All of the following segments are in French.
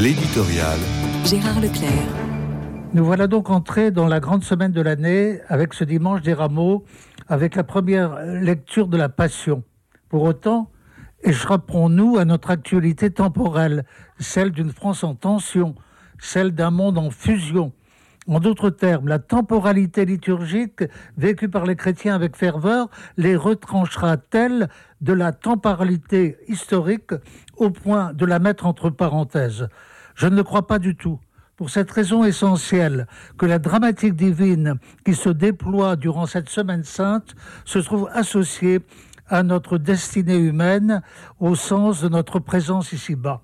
L'éditorial. Gérard Leclerc. Nous voilà donc entrés dans la grande semaine de l'année avec ce dimanche des rameaux, avec la première lecture de la Passion. Pour autant, échapperons-nous à notre actualité temporelle, celle d'une France en tension, celle d'un monde en fusion en d'autres termes, la temporalité liturgique vécue par les chrétiens avec ferveur les retranchera-t-elle de la temporalité historique au point de la mettre entre parenthèses Je ne le crois pas du tout. Pour cette raison essentielle que la dramatique divine qui se déploie durant cette semaine sainte se trouve associée à notre destinée humaine au sens de notre présence ici-bas.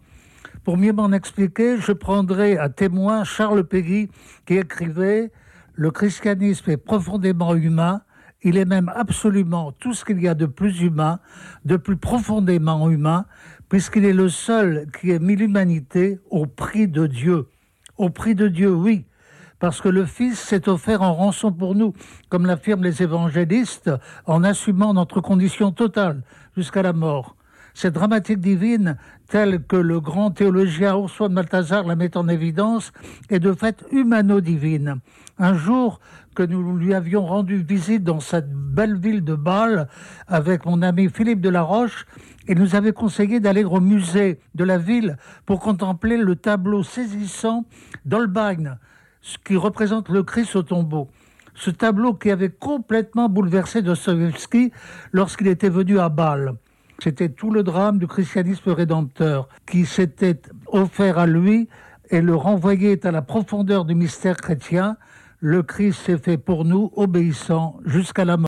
Pour mieux m'en expliquer, je prendrai à témoin Charles Péguy qui écrivait Le christianisme est profondément humain, il est même absolument tout ce qu'il y a de plus humain, de plus profondément humain, puisqu'il est le seul qui ait mis l'humanité au prix de Dieu. Au prix de Dieu, oui, parce que le Fils s'est offert en rançon pour nous, comme l'affirment les évangélistes, en assumant notre condition totale jusqu'à la mort. Cette dramatique divine, telle que le grand théologien Ursula de Malthazar la met en évidence, est de fait humano-divine. Un jour que nous lui avions rendu visite dans cette belle ville de Bâle avec mon ami Philippe de la Roche, il nous avait conseillé d'aller au musée de la ville pour contempler le tableau saisissant d'Holbein, qui représente le Christ au tombeau ce tableau qui avait complètement bouleversé Dostoevsky lorsqu'il était venu à Bâle. C'était tout le drame du christianisme rédempteur qui s'était offert à lui et le renvoyait à la profondeur du mystère chrétien. Le Christ s'est fait pour nous obéissant jusqu'à la mort.